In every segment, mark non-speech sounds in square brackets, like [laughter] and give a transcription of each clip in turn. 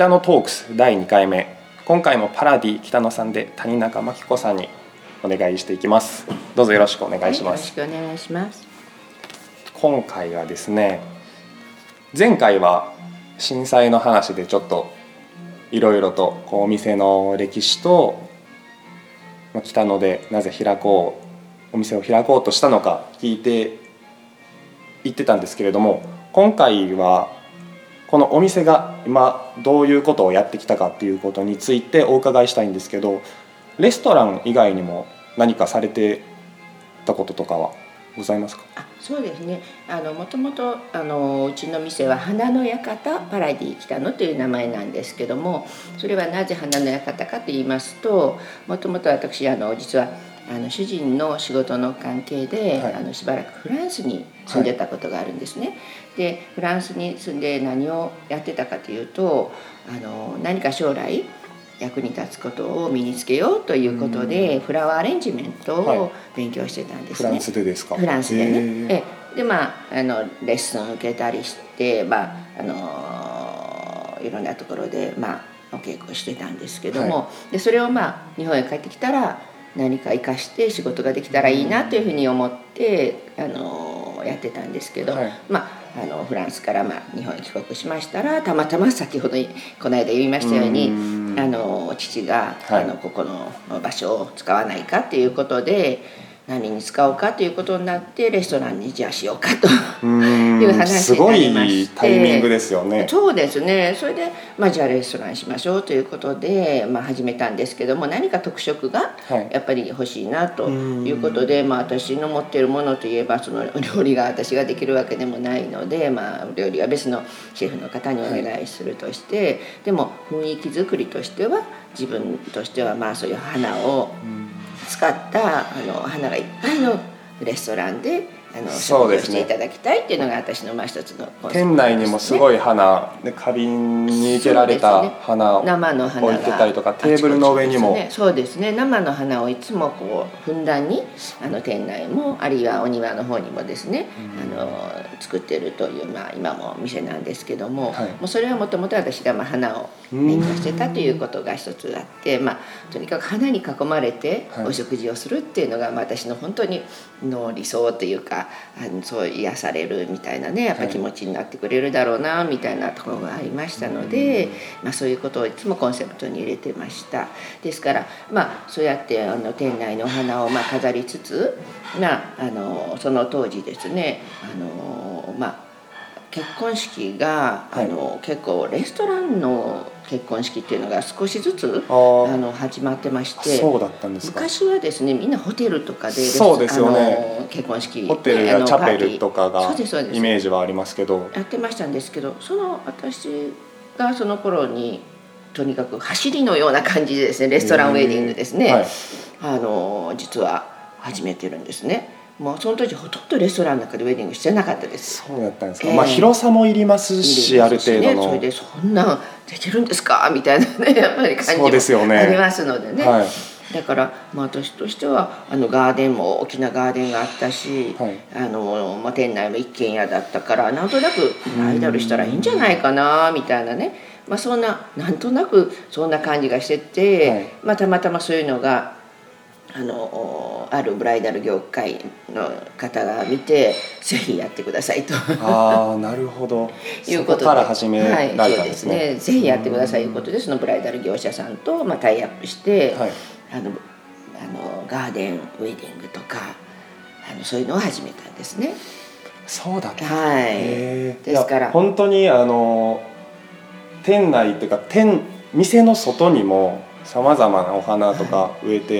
北野トークス第2回目。今回もパラディ北野さんで谷中真紀子さんにお願いしていきます。どうぞよろしくお願いします、はい、よろしくお願いします。今回はですね前回は震災の話でちょっといろいろとこうお店の歴史とまあ北野でなぜ開こうお店を開こうとしたのか聞いて言ってたんですけれども今回はこのお店が今どういうことをやってきたかっていうことについてお伺いしたいんですけどレストラン以外にも何かされてたこととかはございますか？あそうですね。あのもともとあのうちの店は花の館パラディ北野という名前なんですけどもそれはなぜ花の館かと言いますともともと私あの実はあの主人の仕事の関係で、はい。あのしばらくフランスに住んでたことがあるんですね。でフランスに住んで何をやってたかというとあの何か将来役に立つことを身につけようということで、フラワーアレンジメントはい。を勉強してたんですね。フランスでですか？フランスでへねー。ええ。でまああのレッスン受けたりしてまああのいろんなところでまあお稽古してたんですけども、でそれをまあ日本へ帰ってきたら何か生かして仕事ができたらいいなというふうに思ってあのやってたんですけど、はい。まああのフランスからまあ日本へ帰国しましたらたまたま先ほどこの間言いましたようにうん。あの父が、はい。あのここの場所を使わないかっていうことで何に使おうかということになってレストランにじゃあしようかと。いう話すごになりましていタイミングですよね。そうですね。それで、まあ、じゃあレストランしましょうということで、まあ、始めたんですけども何か特色がはい。やっぱり欲しいなということで、まあ、私の持ってるものといえばその料理が私ができるわけでもないので、まあ、料理は別のシェフの方にお願いするとして、でも雰囲気作りとしては自分としてはまあそういう花を使ったあの花がいっぱいのレストランであのそうですねしていただきたいっていうのが私のまあ一つのコンセプト店内にもすいごい花で花瓶に生けられた花を生の花が置いてたりとかテーブルの上にも。そうですね。生の花をいつもこうふんだんにあの店内もあるいはお庭の方にもですね、あの作ってるという、まあ、今も店なんですけども,、はい。もうそれはもともと私がまあ花を勉強してたということが一つあって、まあ、とにかく花に囲まれてはい。お食事をするっていうのが、まあ、私の本当にの理想というかあのそう癒されるみたいなねやっぱ気持ちになってくれるだろうなみたいなところがありましたので、まあ、そういうことをいつもコンセプトに入れてました。ですからまあそうやってあの店内のお花をまあ飾りつつ、まあ、あのその当時ですねあのまあ結婚式が、はい。あの結構レストランの結婚式っていうのが少しずつあの始まってましてそうだったんですか。昔はですねみんなホテルとかでそうですよね。あの結婚式ホテルやチャペルとかがイメージはありますけど。やってましたんですけどその私がその頃にとにかく走りのような感じでですねレストランウェディングですね、はい。あの実は始めてるんですねもうその当時ほとんどレストランの中でウェディングしてなかったです。そうやったんですか、ええ。まあ広さもいりますしある程度ね、の。それでそんなんできるんですか？みたいなね [laughs] やっぱり感じもそうですよね。ありますのでね、はい。だから、まあ、私としてはあのガーデンも大きなガーデンがあったし、はい。あのまあ、店内も一軒家だったからなんとなくアイドルしたらいいんじゃないかなみたいなね、まあ、そんななんとなくそんな感じがしてて、はい。まあ、たまたまそういうのがあのあるブライダル業界の方が見てぜひやってくださいと。ああなるほど。[laughs] いうことで。そこから始められたんはい、そうでね,、ですすね。ぜひやってくださいということでそのブライダル業者さんと、まあ、タイアップして、はい。あのあのガーデンウェディングとかあのそういうのを始めたんですね。そうだったはい。ですから。本当にあの店内っていうか店店の外にもさまざまなお花とか植えて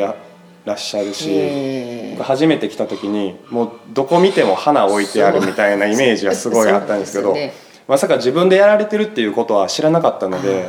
らっしゃるし、えー僕初めて来た時にもうどこ見ても花置いてあるみたいなイメージがすごいあったんですけどねまさか自分でやられてるっていうことは知らなかったので。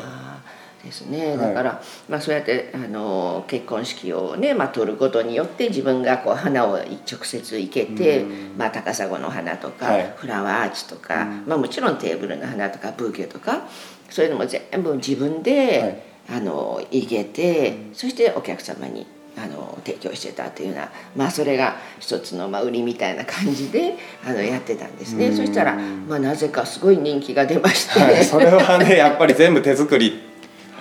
ですね、はい。だから、まあ、そうやってあの結婚式をね、まあ、取ることによって自分がこう花を直接生けて、うん。まあ、高砂の花とか、はい。フラワーアーチとか、うん。まあ、もちろんテーブルの花とかブーケとかそういうのも全部自分で、あの生けて、そしてお客様にああの提供してたというような、まあ、それが一つのまあ売りみたいな感じであのやってたんですね。そしたら、まあ、なぜかすごい人気が出まして、はい、それはね [laughs] やっぱり全部手作り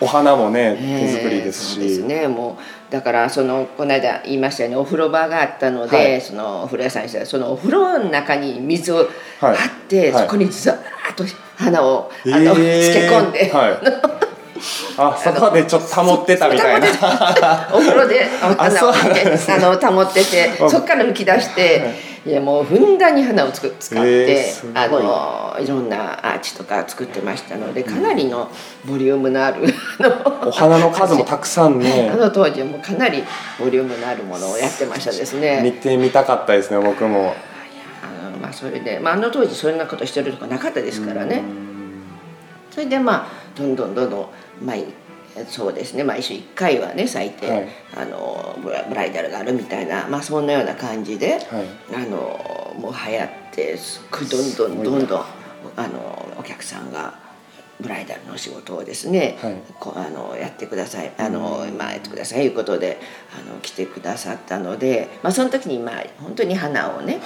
お花もね手作りですし、そうですね。もうだからそのこの間言いましたようにお風呂場があったので、はい、そのお風呂屋さんにしたらそのお風呂の中に水を張って、はい、そこにずっと花を、あの、漬け込んで、はい [laughs] あそこでちょっと保ってたみたいな。お風呂でああの保っててそこから抜き出してい。やもうふんだんに花をつく使って、えー、あのいろんなアーチとか作ってましたのでかなりのボリュームのあるお花の数もたくさんね。[laughs] あの当時もかなりボリュームのあるものをやってましたですね。見てみたかったですね僕も。あのまあそれで、まあ、あの当時そんなことしてるとかなかったですからね。それでまあどんどんどんどん毎そうですね毎週1回はね最低、はい、あのブライダルがあるみたいな、まあ、そんなような感じで、はい、あのもう流行ってすっごいどんどんどんどんあのお客さんがブライダルの仕事をですね、はい、こあのやってくださいあの、まあ、やってくださいということであの来てくださったので、まあ、その時に、まあ、本当に花をね、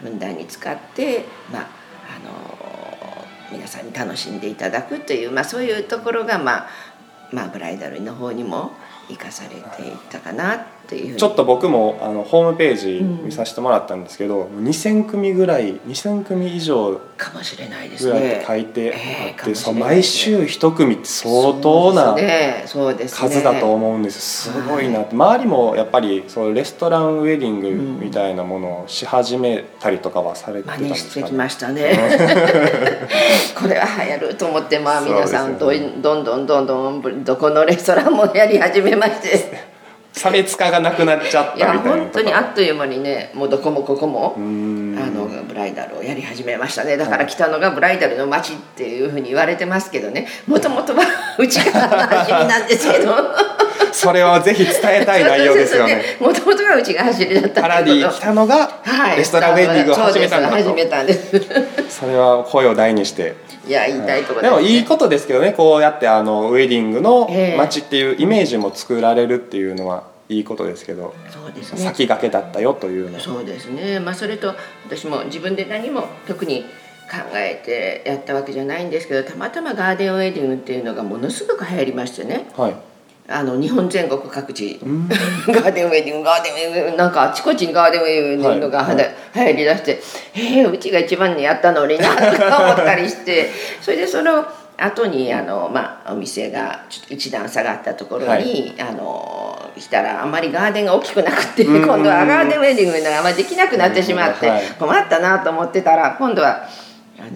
ふんだんに使って、まあ、あの皆さんに楽しんでいただくという、まあ、そういうところが、まあ、まあブライダルの方にも生かされていったかなっていうちょっと僕もあのホームページ見させてもらったんですけど、うん、2,000組ぐらい2,000組以上かもしれないですね。って書いてあって、えーね、毎週一組って相当な数だと思うんですすごいなって、周りもやっぱりそうレストランウェディングみたいなものをし始めたりとかはされてたんですか、ね、してきましたね。[laughs] これは流行ると思ってまあ皆さんど,、んどんどんどんどんどこのレストランもやり始めまして差別化がなくなっちゃったみたいな本当にあっという間にねもうどこもここもあのブライダルをやり始めましたね。だから北野がブライダルの街っていうふうに言われてますけどね。もともとは [laughs] うちが走りなんですけど。それはぜひ伝えたい内容ですよね。もともとはうちが走りだったパラディ北野がレストランウェディングを始めたんだ。と、はい、始めたんです。それは声を大にしていや言いたいところで、ね、でもいいことですけどねこうやってあのウェディングの街っていうイメージも作られるっていうのはいいことですけどそうです、ね、先駆けだったよというのそうですね、まあ、それと私も自分で何も特に考えてやったわけじゃないんですけどたまたまガーデンウェディングっていうのがものすごく流行りましてね、はい、あの日本全国各地。ガーデンウェディングガーデンウェディングなんかあちこちにガーデンウェディングが、はい、流行りだして「ええー、うちが一番にやったのにな」[laughs] とか思ったりして。それでその後にあの、まあ、お店がちょっと一段下がったところに、はい、あの来たらあんまりガーデンが大きくなくて今度はガーデンウェディングがあんまりできなくなってしまって困ったなと思ってたら今度は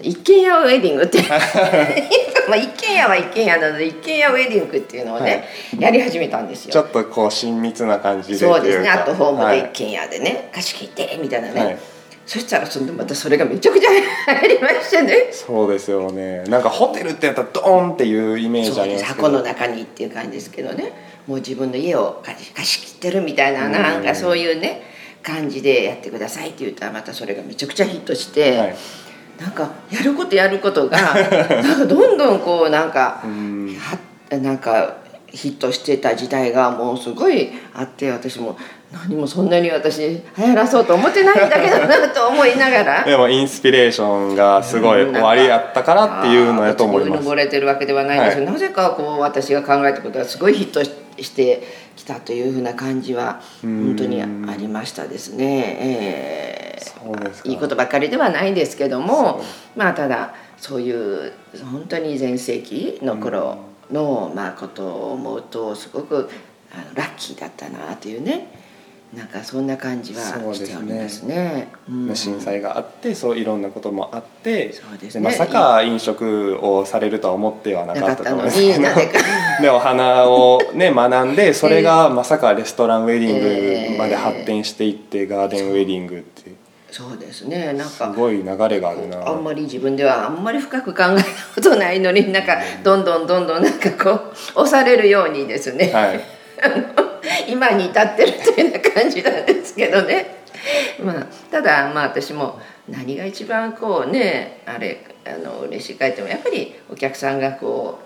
一軒家ウェディングって [laughs] まあ一軒家は一軒家なので一軒家ウェディングっていうのをね、はい、やり始めたんですよ。ちょっとこう親密な感じでそうですね。アットホームで一軒家でね、貸し切ってみたいなね、はい。そしたらそのまたそれがめちゃくちゃ入りましてね。そうですよね。なんかホテルってやったらドーンっていうイメージあります箱の中にっていう感じですけどね。もう自分の家を貸し切ってるみたいななんかそういうね感じでやってくださいって言ったらまたそれがめちゃくちゃヒットして、はい、なんかやることやることがなんかどんどんこうなんかはなんかヒットしてた時代がもうすごいあって私も何もそんなに私流行らそうと思ってないんだけどなと思いながら。[laughs] でもインスピレーションがすごい終わりやったからっていうのやと思います。溺れてるわけではないんですけど、はい、なぜかこう私が考えたことがすごいヒットしてきたというふうな感じは本当にありましたですね、えー、いいことばかりではないんですけどもまあただそういう本当に全盛期の頃のまあことを思うとすごくあのラッキーだったなというね。なんかそんな感じはしておりますね。すね。うん、震災があってそういろんなこともあってそうです、ね、まさか飲食をされるとは思ってはなかったと思いますけど。でお花を、ね、学んで [laughs] それがまさかレストランウェディングまで発展していって、ガーデンウェディングって。そうですね。なんかすごい流れがあるな。あんまり自分ではあんまり深く考えたことないのになんかどんどんどんどんなんかこう押されるようにですね、はい。[laughs] 今に至ってるというような感じなんですけどね。まあ、ただまあ私も何が一番こうねあれあの嬉しいかってもやっぱりお客さんがこ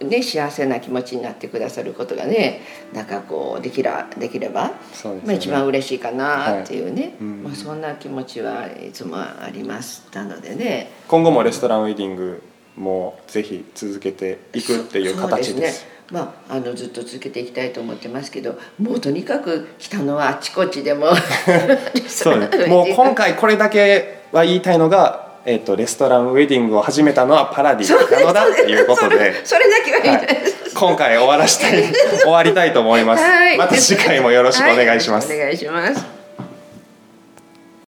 ね、幸せな気持ちになってくださることがねなんかこうできらできれば、そうですよね。まあ、一番嬉しいかなっていうね、はい。うん。まあ、そんな気持ちはいつもありますなのでね。今後もレストランウェディングもぜひ続けていくっていう形です。ね。まあ、あのずっと続けていきたいと思ってますけどもうとにかく北野はあちこちでも。[laughs] そうです。もう今回これだけは言いたいのが、えっとレストランウェディングを始めたのはパラディなのだっていうことでそれだけは言いたい。です、今回終わらしたい終わりたいと思います、はい。また次回もよろしくお願いします、はお願いします